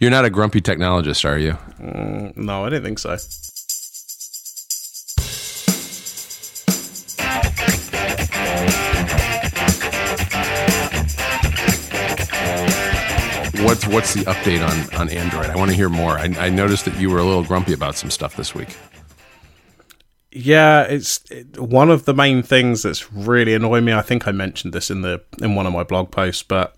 You're not a grumpy technologist, are you? Mm, no, I don't think so. What's what's the update on on Android? I want to hear more. I, I noticed that you were a little grumpy about some stuff this week. Yeah, it's it, one of the main things that's really annoying me. I think I mentioned this in the in one of my blog posts, but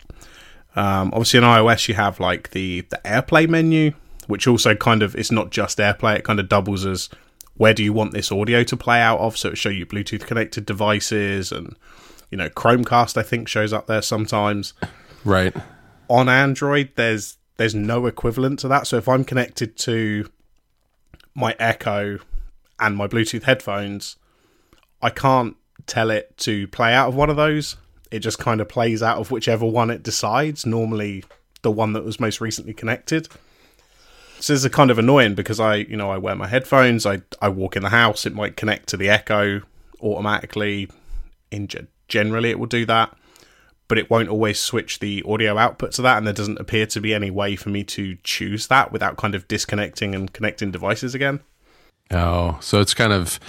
um, obviously in iOS you have like the the AirPlay menu, which also kind of it's not just AirPlay; it kind of doubles as where do you want this audio to play out of. So it show you Bluetooth connected devices, and you know Chromecast I think shows up there sometimes. Right on Android, there's there's no equivalent to that. So if I'm connected to my Echo and my Bluetooth headphones, I can't tell it to play out of one of those. It just kind of plays out of whichever one it decides, normally the one that was most recently connected. So this is kind of annoying because I, you know, I wear my headphones, I I walk in the house, it might connect to the Echo automatically. In generally, it will do that, but it won't always switch the audio output to that, and there doesn't appear to be any way for me to choose that without kind of disconnecting and connecting devices again. Oh, so it's kind of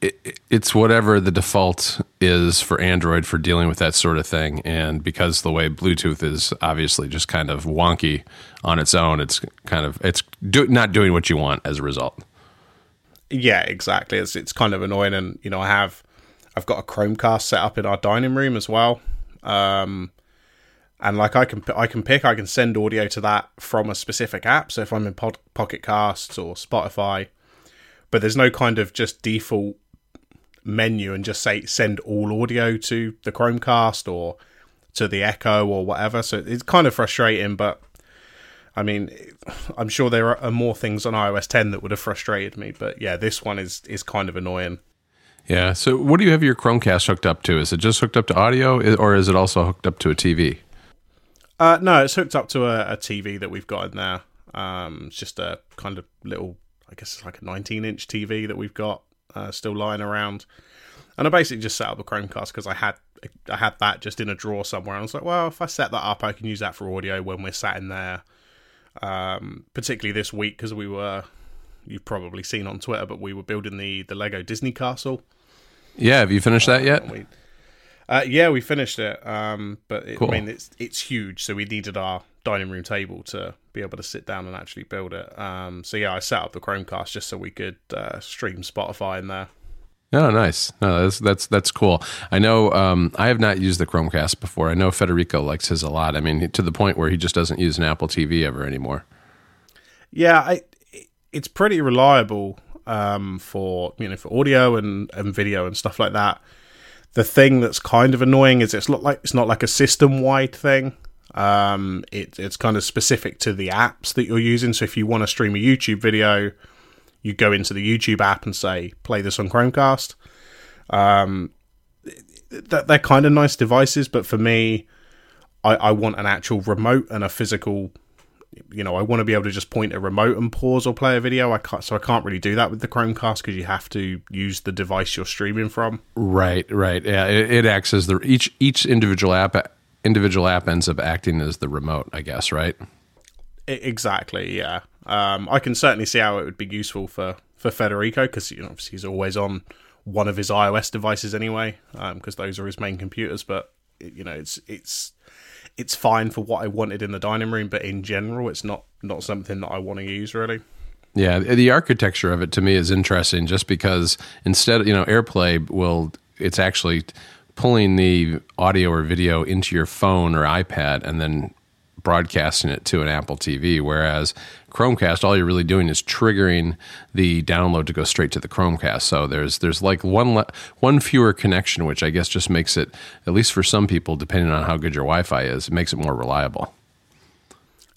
it, it's whatever the default is for Android for dealing with that sort of thing, and because the way Bluetooth is obviously just kind of wonky on its own, it's kind of it's do, not doing what you want as a result. Yeah, exactly. It's it's kind of annoying, and you know I have I've got a Chromecast set up in our dining room as well. Um, and like I can I can pick I can send audio to that from a specific app. So if I'm in Pod, Pocket Casts or Spotify, but there's no kind of just default menu and just say send all audio to the Chromecast or to the Echo or whatever. So it's kind of frustrating, but I mean, I'm sure there are more things on iOS 10 that would have frustrated me, but yeah, this one is is kind of annoying. Yeah. So, what do you have your Chromecast hooked up to? Is it just hooked up to audio, or is it also hooked up to a TV? Uh, no, it's hooked up to a, a, TV that we've got in there. Um, it's just a kind of little, I guess it's like a 19 inch TV that we've got uh, still lying around. And I basically just set up a Chromecast because I had I had that just in a drawer somewhere. And I was like, well, if I set that up, I can use that for audio when we're sat in there. Um, particularly this week because we were, you've probably seen on Twitter, but we were building the the Lego Disney Castle. Yeah, have you finished that yet? We, uh, yeah, we finished it. Um, but it, cool. I mean, it's it's huge, so we needed our dining room table to be able to sit down and actually build it. Um, so yeah, I set up the Chromecast just so we could uh, stream Spotify in there. Oh, nice. No, that's that's that's cool. I know um, I have not used the Chromecast before. I know Federico likes his a lot. I mean, to the point where he just doesn't use an Apple TV ever anymore. Yeah, I, it's pretty reliable um, for you know for audio and, and video and stuff like that. The thing that's kind of annoying is it's not like it's not like a system wide thing. Um, it, it's kind of specific to the apps that you're using. So if you want to stream a YouTube video, you go into the YouTube app and say play this on Chromecast. Um, they're kind of nice devices, but for me, I, I want an actual remote and a physical you know, I want to be able to just point a remote and pause or play a video. I can't, so I can't really do that with the Chromecast because you have to use the device you're streaming from. Right, right. Yeah, it, it acts as the each each individual app individual app ends up acting as the remote. I guess, right? exactly. Yeah. Um, I can certainly see how it would be useful for for Federico because you know obviously he's always on one of his iOS devices anyway because um, those are his main computers. But you know, it's it's it's fine for what I wanted in the dining room, but in general, it's not not something that I want to use really. Yeah, the architecture of it to me is interesting, just because instead, you know, AirPlay will it's actually pulling the audio or video into your phone or iPad and then broadcasting it to an Apple TV. Whereas Chromecast, all you're really doing is triggering the download to go straight to the Chromecast. So there's there's like one le- one fewer connection, which I guess just makes it, at least for some people, depending on how good your Wi-Fi is, it makes it more reliable.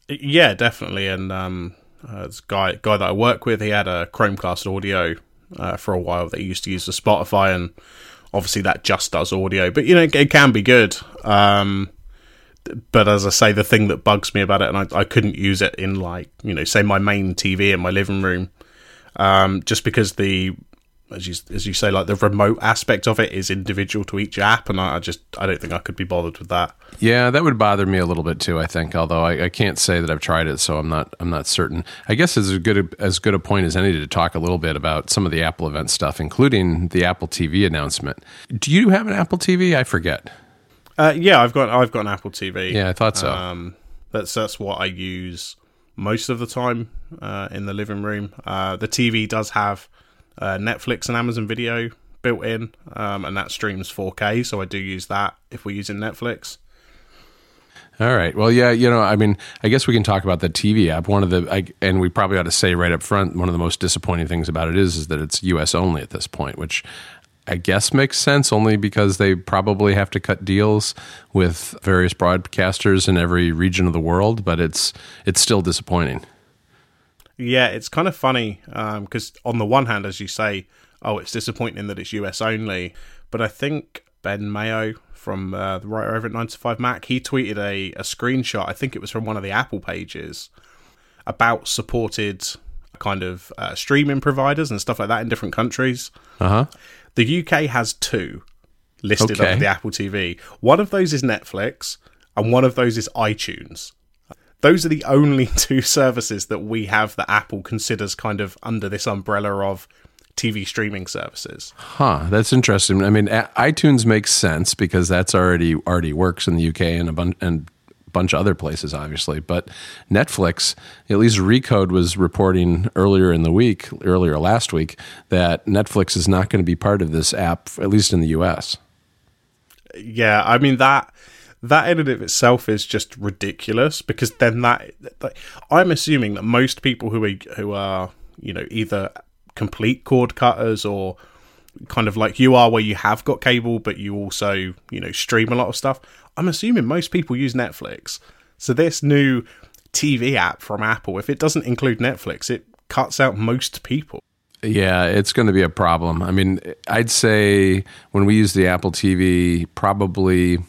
Yeah, definitely. And um, uh, this guy guy that I work with, he had a Chromecast audio uh, for a while that he used to use for Spotify, and obviously that just does audio. But you know, it, it can be good. Um, but as I say, the thing that bugs me about it, and I, I couldn't use it in like you know, say my main TV in my living room, um, just because the as you as you say, like the remote aspect of it is individual to each app, and I, I just I don't think I could be bothered with that. Yeah, that would bother me a little bit too. I think, although I, I can't say that I've tried it, so I'm not I'm not certain. I guess as good a, as good a point as any to talk a little bit about some of the Apple event stuff, including the Apple TV announcement. Do you have an Apple TV? I forget. Uh, yeah, I've got I've got an Apple TV. Yeah, I thought so. Um, that's that's what I use most of the time uh, in the living room. Uh, the TV does have uh, Netflix and Amazon Video built in, um, and that streams 4K. So I do use that if we're using Netflix. All right. Well, yeah, you know, I mean, I guess we can talk about the TV app. One of the, I, and we probably ought to say right up front, one of the most disappointing things about it is, is that it's U.S. only at this point, which I guess makes sense only because they probably have to cut deals with various broadcasters in every region of the world. But it's it's still disappointing. Yeah, it's kind of funny because um, on the one hand, as you say, oh, it's disappointing that it's US only, but I think Ben Mayo from uh, the writer over at 9to5Mac, he tweeted a, a screenshot. I think it was from one of the Apple pages about supported kind of uh, streaming providers and stuff like that in different countries. Uh huh. The UK has two listed Okay. on the Apple TV. One of those is Netflix, and one of those is iTunes. Those are the only two services that we have that Apple considers kind of under this umbrella of TV streaming services. Huh. That's interesting. I mean, a- iTunes makes sense because that's already already works in the UK and a bunch and bunch of other places, obviously. But Netflix, at least Recode was reporting earlier in the week, earlier last week, that Netflix is not going to be part of this app, at least in the US. Yeah, I mean that that in and of itself is just ridiculous because then that, I'm assuming that most people who are who are you know either complete cord cutters or kind of like you are where you have got cable but you also you know stream a lot of stuff i'm assuming most people use netflix so this new tv app from apple if it doesn't include netflix it cuts out most people Yeah, it's going to be a problem. I mean, I'd say when we use the Apple TV, probably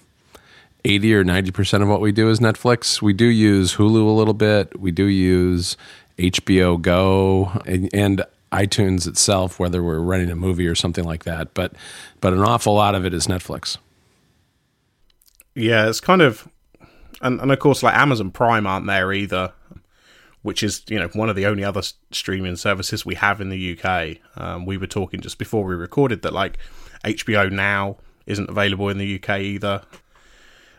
80 or 90% of what we do is Netflix. We do use Hulu a little bit. We do use HBO Go and, and iTunes itself, whether we're renting a movie or something like that. But, but an awful lot of it is Netflix. yeah it's kind of and, and of course like amazon prime aren't there either which is you know one of the only other streaming services we have in the uk um, we were talking just before we recorded that like hbo now isn't available in the uk either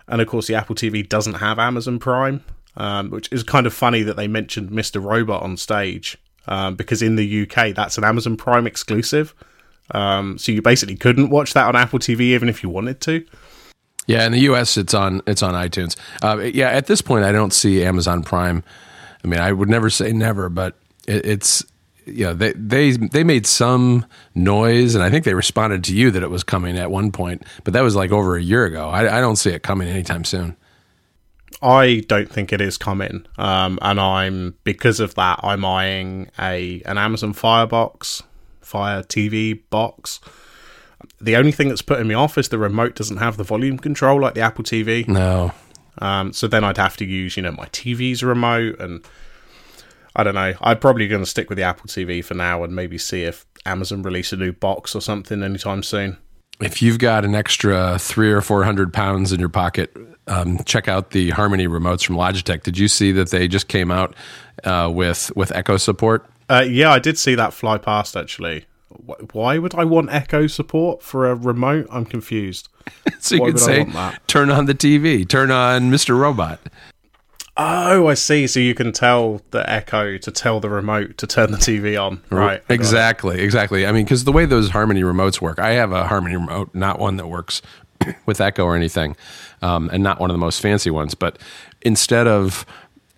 and of course the apple tv doesn't have amazon prime um, which is kind of funny that they mentioned mr robot on stage um, because in the uk that's an amazon prime exclusive um, so you basically couldn't watch that on apple tv even if you wanted to Yeah, in the U.S., it's on it's on iTunes. Uh, yeah, at this point, I don't see Amazon Prime. I mean, I would never say never, but it, it's you know they they they made some noise, and I think they responded to you that it was coming at one point, but that was like over a year ago. I, I don't see it coming anytime soon. I don't think it is coming, um, and I'm because of that. I'm eyeing a an Amazon Firebox, Fire TV box. The only thing that's putting me off is the remote doesn't have the volume control like the Apple TV. No, Um, so then I'd have to use, you know, my TV's remote, and I don't know. I'm probably going to stick with the Apple TV for now, and maybe see if Amazon release a new box or something anytime soon. if you've got an extra three or four hundred pounds in your pocket, um, check out the Harmony remotes from Logitech. Did you see that they just came out uh, with with Echo support? Uh, yeah, I did see that fly past actually. Why would I want Echo support for a remote? I'm confused. So you Why could say, turn on the TV, turn on Mr. Robot. Oh, I see. So you can tell the Echo to tell the remote to turn the TV on. Right. I got it. Exactly. Exactly. I mean, because the way those Harmony remotes work, I have a Harmony remote, not one that works with Echo or anything, um, and not one of the most fancy ones. But instead of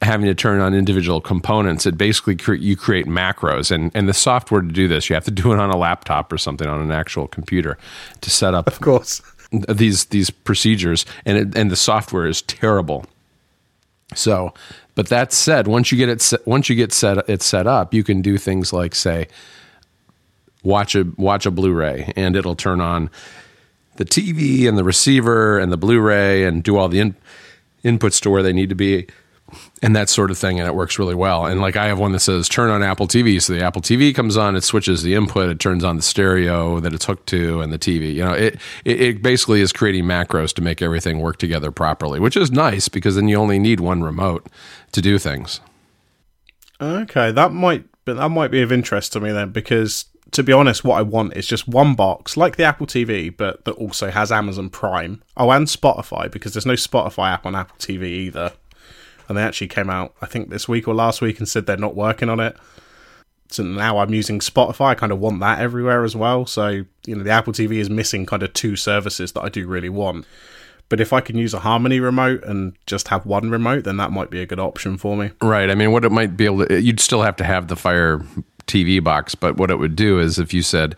having to turn on individual components, it basically cre- you create macros, and and the software to do this, you have to do it on a laptop or something on an actual computer to set up Of course. these these procedures, and it, and the software is terrible. So, but that said, once you get it set, once you get set it set up, you can do things like say watch a watch a Blu-ray, and it'll turn on the TV and the receiver and the Blu-ray and do all the in, inputs to where they need to be. And that sort of thing, and it works really well. And like I have one that says turn on Apple TV, so the Apple TV comes on, it switches the input, it turns on the stereo that it's hooked to, and the TV. You know, it it, it basically is creating macros to make everything work together properly, which is nice because then you only need one remote to do things. Okay, that might but that might be of interest to me then because to be honest, what I want is just one box like the Apple TV, but that also has Amazon Prime. Oh, and Spotify because there's no Spotify app on Apple TV either. And they actually came out, I think, this week or last week and said they're not working on it. So now I'm using Spotify. I kind of want that everywhere as well. So, you know, the Apple TV is missing kind of two services that I do really want. But if I can use a Harmony remote and just have one remote, then that might be a good option for me. Right. I mean, what it might be able to, you'd still have to have the Fire TV box, but what it would do is if you said,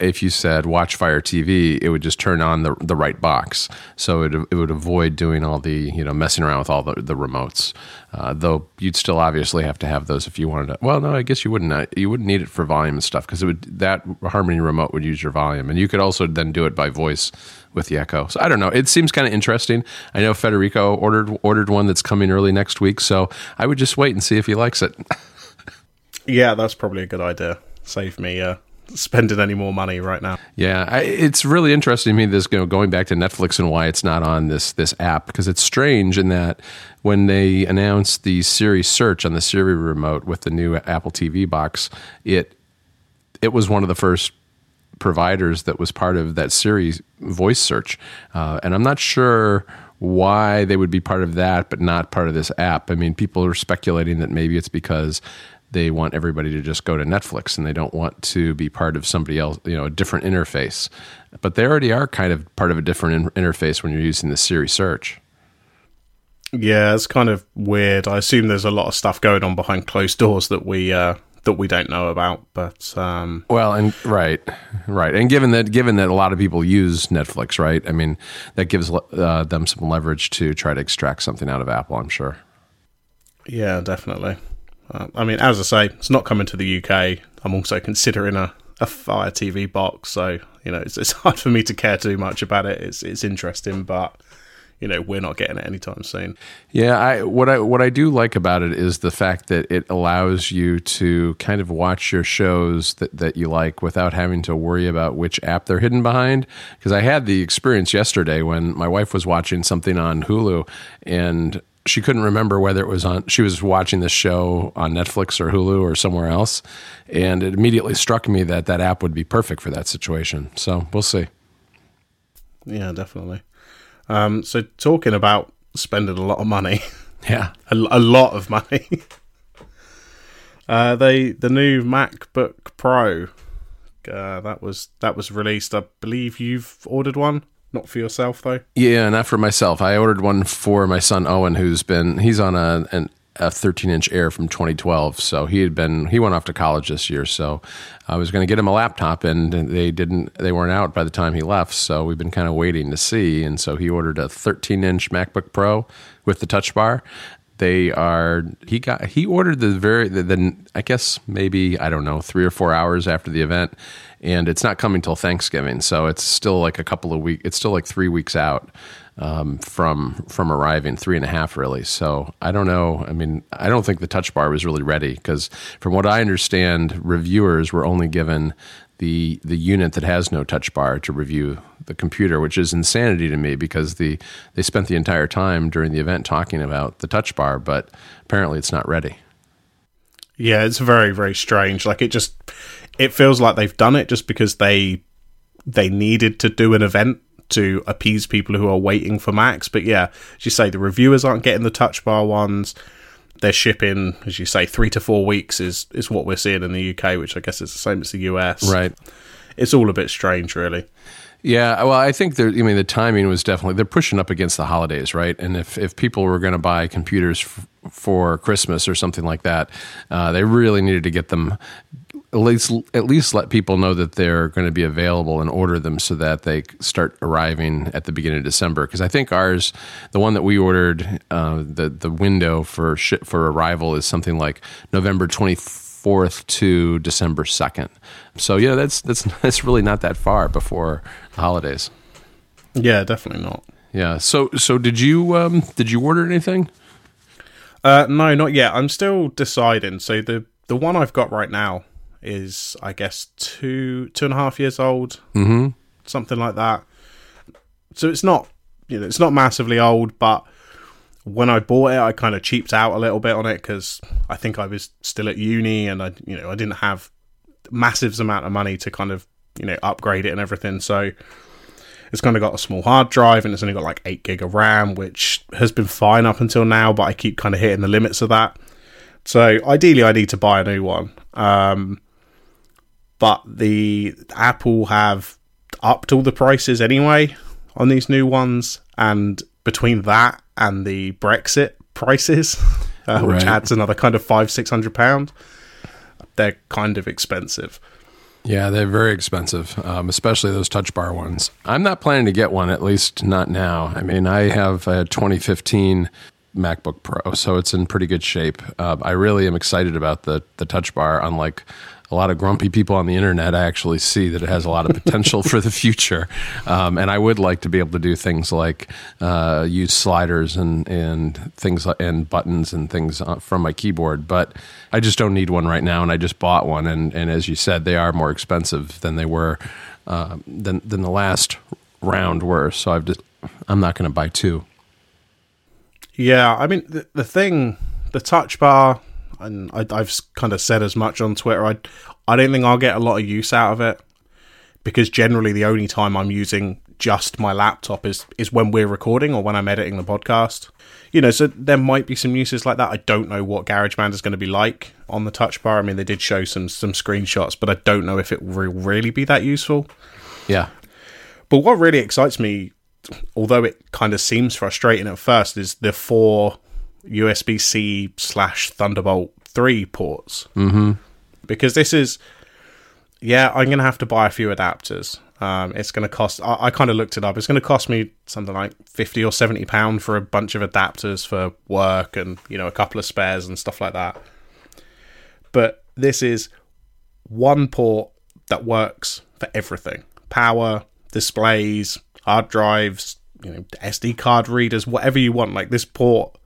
if you said watch Fire TV, it would just turn on the the right box. So it, it would avoid doing all the you know messing around with all the, the remotes. Uh, though you'd still obviously have to have those if you wanted to. Well, no, I guess you wouldn't. Uh, you wouldn't need it for volume and stuff because it would that Harmony remote would use your volume, and you could also then do it by voice with the Echo. So I don't know. It seems kind of interesting. I know Federico ordered ordered one that's coming early next week, so I would just wait and see if he likes it. yeah, that's probably a good idea. Save me uh, spending any more money right now. Yeah, I, it's really interesting to me this you know, going back to Netflix and why it's not on this this app because it's strange in that when they announced the Siri search on the Siri remote with the new Apple TV box, it it was one of the first providers that was part of that Siri voice search, uh, and I'm not sure why they would be part of that but not part of this app. I mean, people are speculating that maybe it's because they want everybody to just go to Netflix and they don't want to be part of somebody else, you know, a different interface. But they already are kind of part of a different in- interface when you're using the Siri search. Yeah, it's kind of weird. I assume there's a lot of stuff going on behind closed doors that we uh, that we don't know about. But um, well, and right, right, and given that given that a lot of people use Netflix, right? I mean, that gives uh, them some leverage to try to extract something out of Apple. I'm sure. Yeah, definitely. Uh, I mean, as I say, it's not coming to the UK. I'm also considering a, a Fire TV box, so you know it's, it's hard for me to care too much about it. It's it's interesting, but you know we're not getting it anytime soon. Yeah, I what I what I do like about it is the fact that it allows you to kind of watch your shows that that you like without having to worry about which app they're hidden behind. Because I had the experience yesterday when my wife was watching something on Hulu and she couldn't remember whether it was on she was watching this show on Netflix or Hulu or somewhere else and it immediately struck me that that app would be perfect for that situation. So we'll see. Yeah definitely. Um, so talking about spending a lot of money. Yeah. A, a lot of money. Uh, they the new MacBook Pro uh, that was that was released. I believe you've ordered one not for yourself, though. Yeah, not for myself. I ordered one for my son Owen, who's been he's on a an, a 13 inch Air from 2012. So he had been he went off to college this year. So I was going to get him a laptop, and they didn't they weren't out by the time he left. So we've been kind of waiting to see. And so he ordered a 13 inch MacBook Pro with the Touch Bar. They are he got he ordered the very the, the I guess maybe I don't know three or four hours after the event and it's not coming till Thanksgiving, so it's still like a couple of weeks. It's still like three weeks out um, from from arriving, three and a half really. So I don't know. I mean, I don't think the Touch Bar was really ready because, from what I understand, reviewers were only given the the unit that has no touch bar to review the computer, which is insanity to me because the they spent the entire time during the event talking about the touch bar, but apparently it's not ready. Yeah, it's very very strange. Like it just it feels like they've done it just because they they needed to do an event to appease people who are waiting for Max. But yeah, as you say, the reviewers aren't getting the touch bar ones. They're shipping, as you say, three to four weeks is is what we're seeing in the UK, which I guess is the same as the US. Right. It's all a bit strange, really. Yeah, well, I think they're. I mean, the timing was definitely they're pushing up against the holidays, right? And if if people were going to buy computers f- for Christmas or something like that, uh, they really needed to get them at least at least let people know that they're going to be available and order them so that they start arriving at the beginning of December. Because I think ours, the one that we ordered, uh, the the window for ship for arrival is something like November twenty fourth to December second. So yeah, that's that's that's really not that far before the holidays. Yeah, definitely not. Yeah. So so did you um, did you order anything? Uh, no, not yet. I'm still deciding. So the the one I've got right now is, I guess, two two and a half years old, Mm-hmm. something like that. So it's not, you know, it's not massively old, but when I bought it, I kind of cheaped out a little bit on it because I think I was still at uni and I, you know, I didn't have massive amount of money to kind of, you know, upgrade it and everything. So it's kind of got a small hard drive and it's only got like eight gig of RAM, which has been fine up until now, but I keep kind of hitting the limits of that. So ideally, I need to buy a new one. Um, but the Apple have upped all the prices anyway on these new ones, and between that and the Brexit prices, uh, which adds another kind of five six hundred pound, they're kind of expensive. Yeah, they're very expensive, um, especially those touch bar ones. I'm not planning to get one, at least not now. I mean, I have a 2015 MacBook Pro, so it's in pretty good shape. Uh, I really am excited about the the touch bar. Unlike a lot of grumpy people on the internet, I actually see that it has a lot of potential for the future, um, and I would like to be able to do things like uh, use sliders and and things and buttons and things uh, from my keyboard. But I just don't need one right now, and I just bought one. And and as you said, they are more expensive than they were uh, than than the last round were. So I've just I'm not going to buy two. Yeah, I mean the, the thing, the touch bar, and I, I've kind of said as much on Twitter. I I don't think I'll get a lot of use out of it because generally the only time I'm using just my laptop is is when we're recording or when I'm editing the podcast. You know, so there might be some uses like that. I don't know what GarageBand is going to be like on the touch bar. I mean, they did show some some screenshots, but I don't know if it will really be that useful. Yeah, But what really excites me, although it kind of seems frustrating at first, is the four USB C slash Thunderbolt 3 ports. Mm-hmm. Because this is, yeah, I'm going to have to buy a few adapters. Um, it's going to cost, I, I kind of looked it up, it's going to cost me something like 50 or 70 pound for a bunch of adapters for work and, you know, a couple of spares and stuff like that. But this is one port that works for everything power, displays, hard drives, you know, SD card readers, whatever you want. Like this port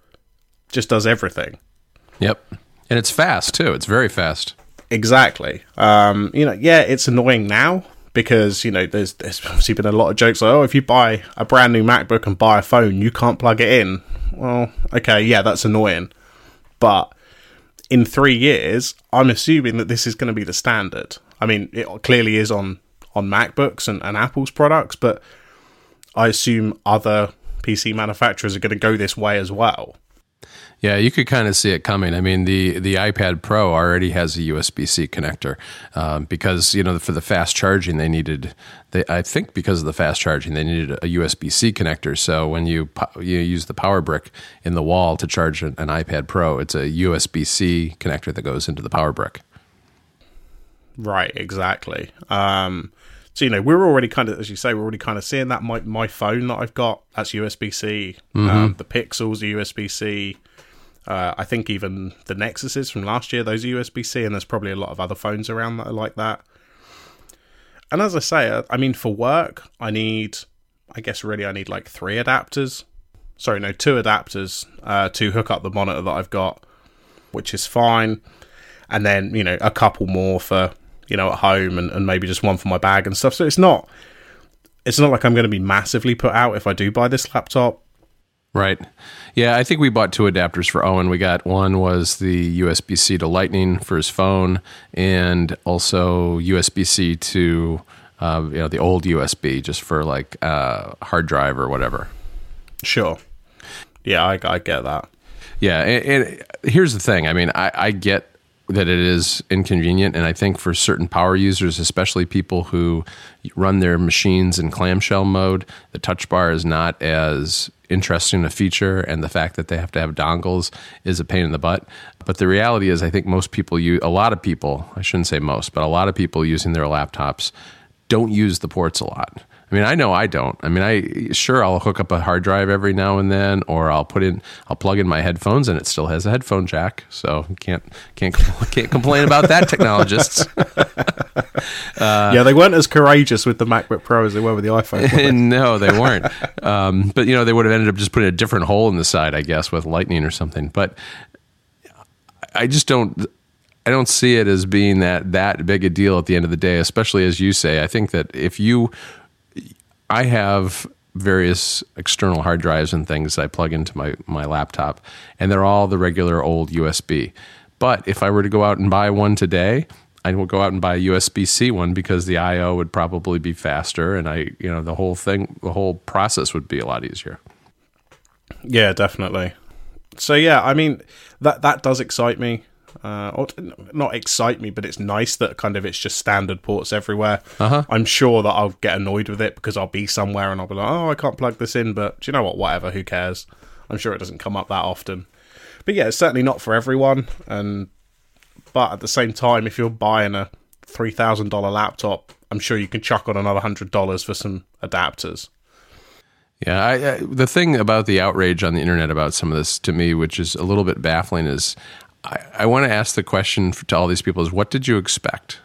just does everything. yep, and it's fast too. It's very fast. Exactly. Um, you know, yeah, it's annoying now because you know there's there's obviously been a lot of jokes like, oh, if you buy a brand new MacBook and buy a phone, you can't plug it in. Well, okay, yeah, that's annoying, but in three years, I'm assuming that this is going to be the standard. I mean, it clearly is on on MacBooks and, and Apple's products, but I assume other PC manufacturers are going to go this way as well. Yeah, you could kind of see it coming. I mean, the the iPad Pro already has a USB C connector um, because you know for the fast charging they needed. They, I think because of the fast charging they needed a USB C connector. So when you you use the power brick in the wall to charge an, an iPad Pro, it's a USB C connector that goes into the power brick. Right, exactly. Um, so you know, we're already kind of, as you say, we're already kind of seeing that. My my phone that I've got that's USB C. Um, the Pixels are USB C. Uh, I think even the Nexuses from last year, those are USB C, and there's probably a lot of other phones around that are like that. And as I say, I mean, for work, I need, I guess, really, I need like three adapters. Sorry, no, two adapters uh, to hook up the monitor that I've got, which is fine. And then, you know, a couple more for, you know, at home and, and maybe just one for my bag and stuff. So it's not, it's not like I'm going to be massively put out if I do buy this laptop. Right. Yeah, I think we bought two adapters for Owen. We got one was the USB C to Lightning for his phone, and also USB C to uh, you know the old USB just for like uh, hard drive or whatever. Sure. Yeah, I, I get that. Yeah, and, and here's the thing. I mean, I, I get that it is inconvenient, and I think for certain power users, especially people who run their machines in clamshell mode, the touch bar is not as interesting a feature, and the fact that they have to have dongles is a pain in the butt. But the reality is, I think most people use a lot of people. I shouldn't say most, but a lot of people using their laptops don't use the ports a lot. I mean, I know I don't. I mean, I sure I'll hook up a hard drive every now and then, or I'll put in, I'll plug in my headphones, and it still has a headphone jack. So can't can't can't complain about that, technologists. Uh, yeah, they weren't as courageous with the MacBook Pro as they were with the iPhone. no, they weren't. Um, but you know, they would have ended up just putting a different hole in the side, I guess, with Lightning or something. But I just don't. I don't see it as being that that big a deal at the end of the day, especially as you say. I think that if you I have various external hard drives and things I plug into my, my laptop, and they're all the regular old USB. But if I were to go out and buy one today, I will go out and buy a USB C one because the I/O would probably be faster, and I, you know, the whole thing, the whole process would be a lot easier. Yeah, definitely. So yeah, I mean that that does excite me uh, or not excite me, but it's nice that kind of it's just standard ports everywhere. Uh-huh. I'm sure that I'll get annoyed with it because I'll be somewhere and I'll be like, oh, I can't plug this in, but do you know what? Whatever, who cares? I'm sure it doesn't come up that often. But yeah, it's certainly not for everyone. And but at the same time, if you're buying a three thousand dollar laptop, I'm sure you can chuck on another hundred dollars for some adapters. Yeah, I, I, the thing about the outrage on the internet about some of this to me, which is a little bit baffling, is I, I want to ask the question to all these people: Is what did you expect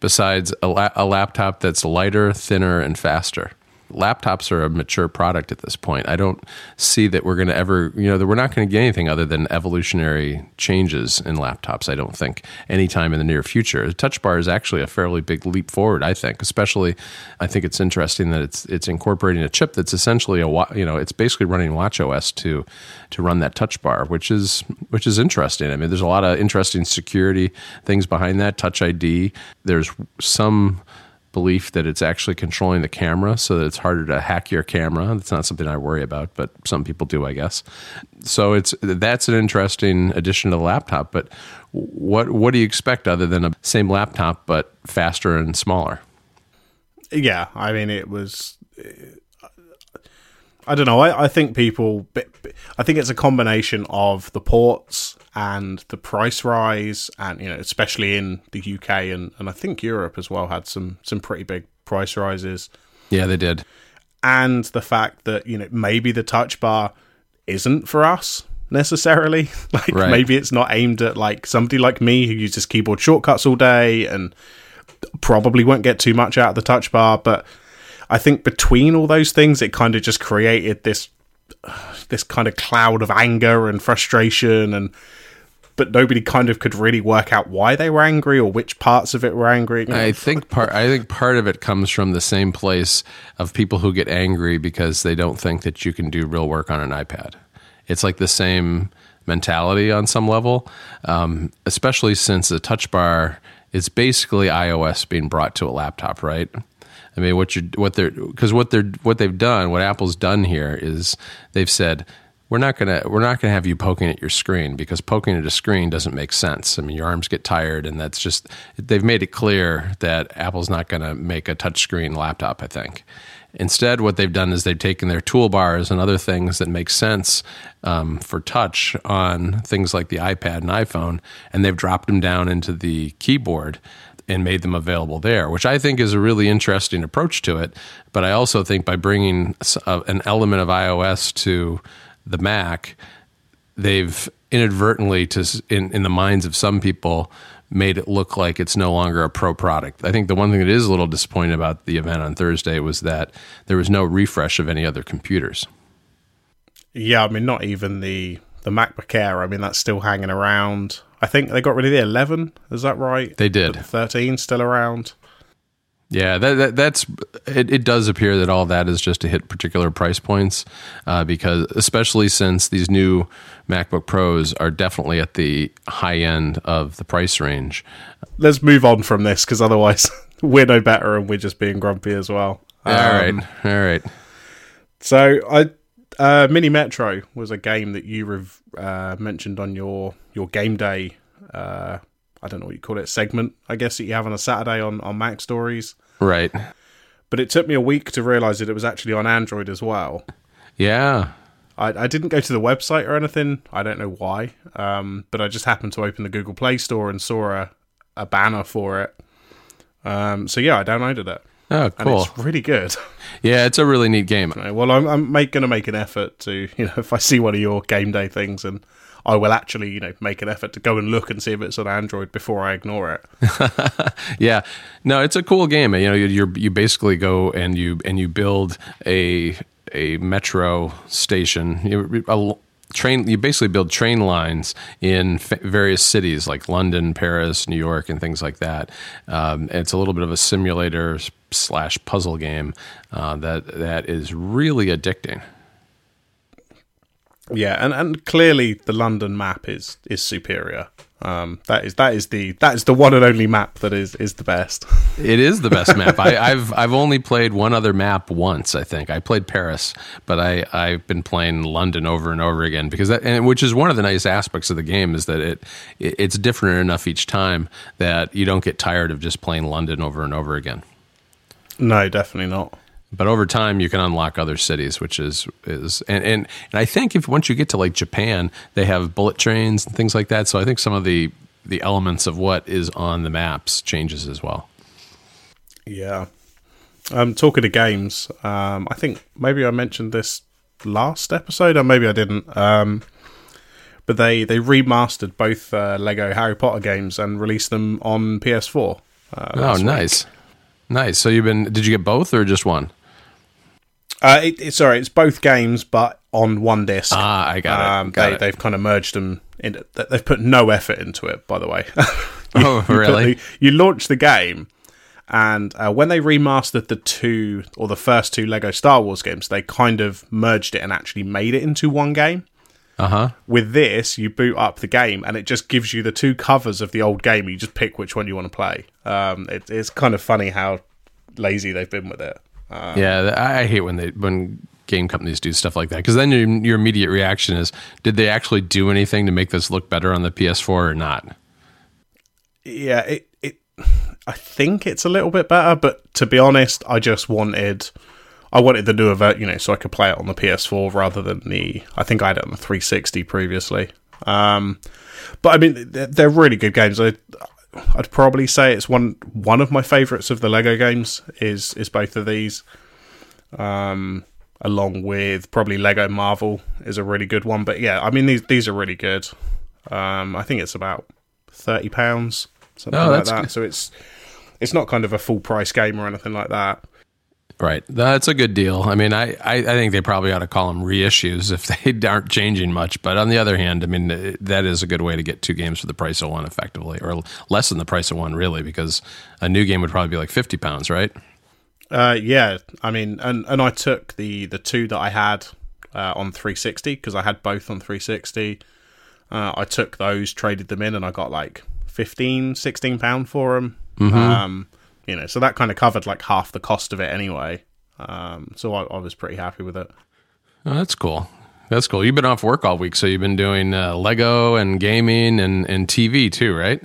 besides a, la- a laptop that's lighter, thinner, and faster? Laptops are a mature product at this point. I don't see that we're going to ever, you know, that we're not going to get anything other than evolutionary changes in laptops. I don't think anytime in the near future. The touch bar is actually a fairly big leap forward. I think, especially, I think it's interesting that it's it's incorporating a chip that's essentially a you know it's basically running Watch OS to to run that touch bar, which is which is interesting. I mean, there's a lot of interesting security things behind that Touch ID. There's some belief that it's actually controlling the camera so that it's harder to hack your camera. That's not something I worry about, but some people do, I guess. So it's that's an interesting addition to the laptop. But what what do you expect other than a same laptop but faster and smaller? Yeah, I mean it was. I don't know. I, I think people. I think it's a combination of the ports and the price rise, and you know, especially in the UK and, and I think Europe as well had some some pretty big price rises. Yeah, they did. And the fact that you know maybe the touch bar isn't for us necessarily. like right. maybe it's not aimed at like somebody like me who uses keyboard shortcuts all day and probably won't get too much out of the touch bar, but I think between all those things, it kind of just created this this kind of cloud of anger and frustration and but nobody kind of could really work out why they were angry or which parts of it were angry. I think part I think part of it comes from the same place of people who get angry because they don't think that you can do real work on an iPad. It's like the same mentality on some level, um, especially since the touch bar is basically iOS being brought to a laptop, right? I mean, what you what they're because what they're what they've done, what Apple's done here is they've said we're not gonna we're not gonna have you poking at your screen because poking at a screen doesn't make sense. I mean, your arms get tired, and that's just they've made it clear that Apple's not gonna make a touchscreen laptop. I think. Instead, what they've done is they've taken their toolbars and other things that make sense um, for touch on things like the iPad and iPhone, and they've dropped them down into the keyboard and made them available there, which I think is a really interesting approach to it. But I also think by bringing an element of iOS to the Mac, they've inadvertently to in, in the minds of some people made it look like it's no longer a pro product. I think the one thing that is a little disappointing about the event on Thursday was that there was no refresh of any other computers. Yeah, I mean not even the the MacBook Air. I mean that's still hanging around. I think they got rid of the 11. Is that right? They did. The 13 still around. Yeah, that, that, that's it, it. does appear that all that is just to hit particular price points, uh, because especially since these new MacBook Pros are definitely at the high end of the price range. Let's move on from this because otherwise we're no better and we're just being grumpy as well. all right, um, all right. So I uh, Mini Metro was a game that you rev- uh, mentioned on your your game day. I don't know what you call it segment. I guess that you have on a Saturday on on Mac Stories. Right. But it took me a week to realize that it was actually on Android as well. Yeah. I, I didn't go to the website or anything. I don't know why. Um, but I just happened to open the Google Play Store and saw a, a banner for it. Um, so yeah, I downloaded it. Oh, and cool. it's really good. Yeah, it's a really neat game. well, I'm, I'm going to make an effort to, you know, if I see one of your game day things, and I will actually, you know, make an effort to go and look and see if it's on Android before I ignore it. Yeah, no, it's a cool game. You know, you you basically go and you and you build a a metro station. You, a train. You basically build train lines in f- various cities like London, Paris, New York, and things like that. Um, it's a little bit of a simulator slash puzzle game uh, that that is really addicting. Yeah, and, and clearly the London map is is superior. Um, that is that is the that is the one and only map that is is the best. It is the best map. I, I've I've only played one other map once. I think I played Paris, but I I've been playing London over and over again because that and which is one of the nice aspects of the game is that it, it it's different enough each time that you don't get tired of just playing London over and over again. No, definitely not. But over time, you can unlock other cities, which is is and, and and I think if once you get to like Japan, they have bullet trains and things like that. So I think some of the the elements of what is on the maps changes as well. Yeah. Um, talking to games, um, I think maybe I mentioned this last episode, or maybe I didn't. Um, but they they remastered both uh, Lego Harry Potter games and released them on PS4. Uh, Oh, last week. nice, nice. So you've been? Did you get both or just one? Uh, it, it, sorry, it's both games, but on one disc. Ah, I got it. Um, Got they, it. They've kind of merged them. In, they've put no effort into it, by the way. Oh, You put really? the- you launch the game, and uh, when they remastered the two or the first two Lego Star Wars games, they kind of merged it and actually made it into one game. Uh huh. With this, you boot up the game, and it just gives you the two covers of the old game. You just pick which one you want to play. Um, it, it's kind of funny how lazy they've been with it. Uh, Yeah, I I hate when they when game companies do stuff like that because then your your immediate reaction is, did they actually do anything to make this look better on the PS4 or not? yeah, it, it I think it's a little bit better, but to be honest, I just wanted I wanted the newer ver you know, so I could play it on the PS4 rather than the I think I had it on the 360 previously. Um, but I mean, they're, they're really good games. I, I'd probably say it's one one of my favorites of the Lego games is is both of these. Um, along with probably Lego Marvel is a really good one. But yeah, I mean these these are really good. Um, I think it's about thirty pounds, something Oh, like that. good. So it's it's not kind of a full price game or anything like that. Right, that's a good deal. I mean, I, I, I think they probably ought to call them reissues if they aren't changing much. But on the other hand, I mean, that is a good way to get two games for the price of one, effectively, or less than the price of one, really, because a new game would probably be like fifty pounds, right? Uh, yeah, I mean, and and I took the the two that I had uh, on 360 because I had both on 360. Uh, I took those, traded them in, and I got like 15, 16 pound for them. Um, you know, so that kind of covered like half the cost of it anyway. Um, so I, I was pretty happy with it. Oh, that's cool. That's cool. You've been off work all week, so you've been doing uh, Lego and gaming and, and TV too, right?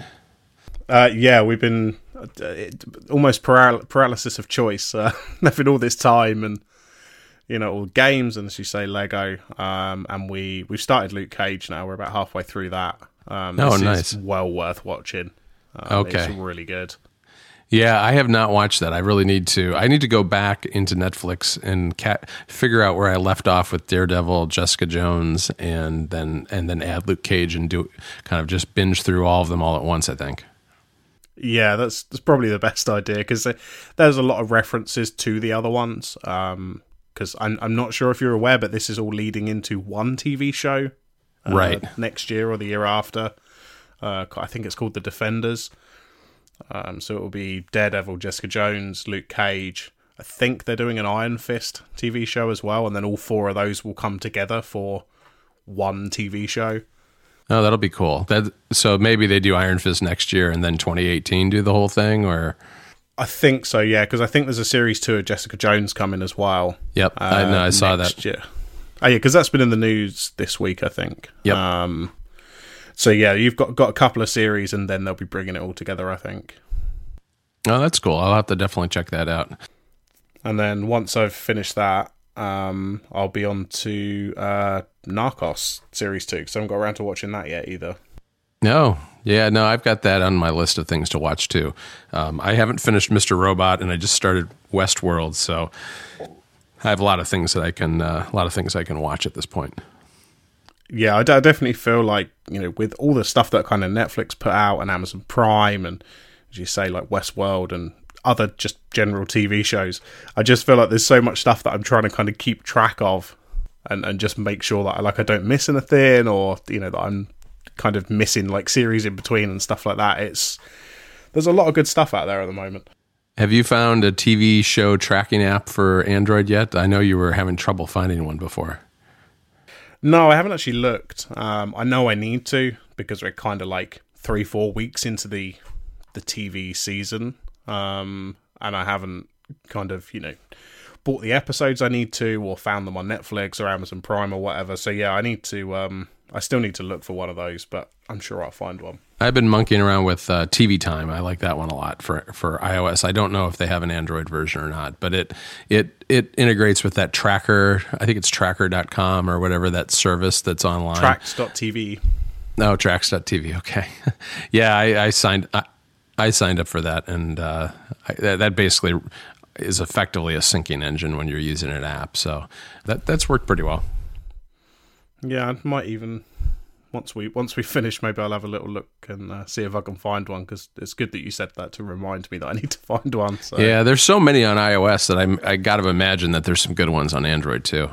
Uh, yeah, we've been uh, it, almost paral- paralysis of choice. Uh, having all this time and you know all games and as you say Lego. Um, and we we've started Luke Cage now. We're about halfway through that. Um, Oh, nice. Well worth watching. Um, Okay. it's really good. Yeah, I have not watched that. I really need to. I need to go back into Netflix and cat, figure out where I left off with Daredevil, Jessica Jones, and then and then add Luke Cage and do kind of just binge through all of them all at once. I think. Yeah, that's that's probably the best idea because there's a lot of references to the other ones. Because I'm I'm not sure if you're aware, but this is all leading into one TV show, uh, Right. Next year or the year after. Uh, I think it's called The Defenders. Um, so it will be Daredevil, Jessica Jones, Luke Cage. I think they're doing an Iron Fist TV show as well, and then all four of those will come together for one TV show. Oh, that'll be cool. That so maybe they do Iron Fist next year, and then 2018 do the whole thing, or I think so, yeah, because I think there's a series two of Jessica Jones coming as well. yep. I know. I saw that. year. Oh yeah, because that's been in the news this week, I think. Yep. Um, so yeah, you've got got a couple of series, and then they'll be bringing it all together, I think. Oh, that's cool. I'll have to definitely check that out. And then once I've finished that, um, I'll be on to uh, Narcos series two because I haven't got around to watching that yet either. No, Yeah, no, I've got that on my list of things to watch too. Um, I haven't finished Mr. Robot, and I just started Westworld, so I have a lot of things that I can uh, a lot of things I can watch at this point. Yeah, I, d- I definitely feel like you know with all the stuff that kind of Netflix put out and Amazon Prime and as you say like Westworld and other just general TV shows, I just feel like there's so much stuff that I'm trying to kind of keep track of and, and just make sure that I like I don't miss anything or you know that I'm kind of missing like series in between and stuff like that. It's there's a lot of good stuff out there at the moment. Have you found a TV show tracking app for Android yet? I know you were having trouble finding one before. No, I haven't actually looked. Um, I know I need to because we're kind of like three, four weeks into the the TV season, um, and I haven't kind of you know bought the episodes I need to, or found them on Netflix or Amazon Prime or whatever. So yeah, I need to. Um, I still need to look for one of those, but I'm sure I'll find one. I've been monkeying around with uh, TV Time. I like that one a lot for for iOS. I don't know if they have an Android version or not, but it it it integrates with that tracker. I think it's tracker.com or whatever that service that's online. Trakt.tv. No, trakt.tv. Okay. yeah, I, I signed I, I, signed up for that and uh, I, that, that basically is effectively a syncing engine when you're using an app. So that that's worked pretty well. Yeah, I might even once we once we finish, maybe I'll have a little look and uh, see if I can find one because it's good that you said that to remind me that I need to find one. So. Yeah, there's so many on iOS that I got to imagine that there's some good ones on Android too.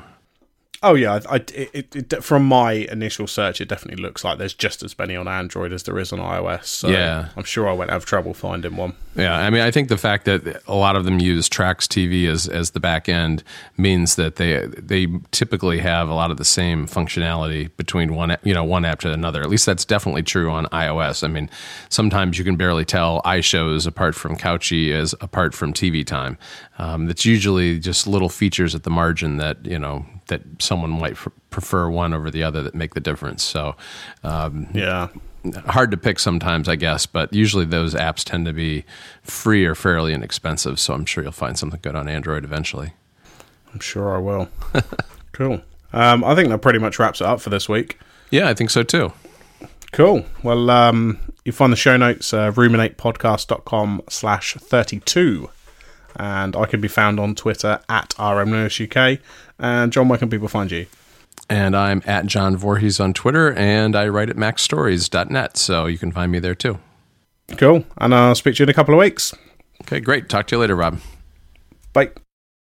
Oh yeah, I, it, it, from my initial search, it definitely looks like there's just as many on Android as there is on iOS. So yeah, I'm sure I won't have trouble finding one. Yeah, I mean, I think the fact that a lot of them use Trakt TV as as the back end means that they they typically have a lot of the same functionality between one you know one app to another. At least that's definitely true on iOS. I mean, sometimes you can barely tell iShows apart from Couchy as apart from TV Time. Um, it's usually just little features at the margin that you know that someone might prefer one over the other that make the difference. So, um, yeah, hard to pick sometimes, I guess, but usually those apps tend to be free or fairly inexpensive. So I'm sure you'll find something good on Android eventually. I'm sure I will. cool. Um, I think that pretty much wraps it up for this week. Yeah, I think so too. Cool. Well, um, you find the show notes, uh, ruminatepodcast.com slash 32. And I can be found on Twitter at RMNewsUK. And John, where can people find you? And I'm at John Voorhees on Twitter, and I write at macstories.net, so you can find me there too. Cool. And I'll speak to you in a couple of weeks. Okay, great. Talk to you later, Robb. Bye.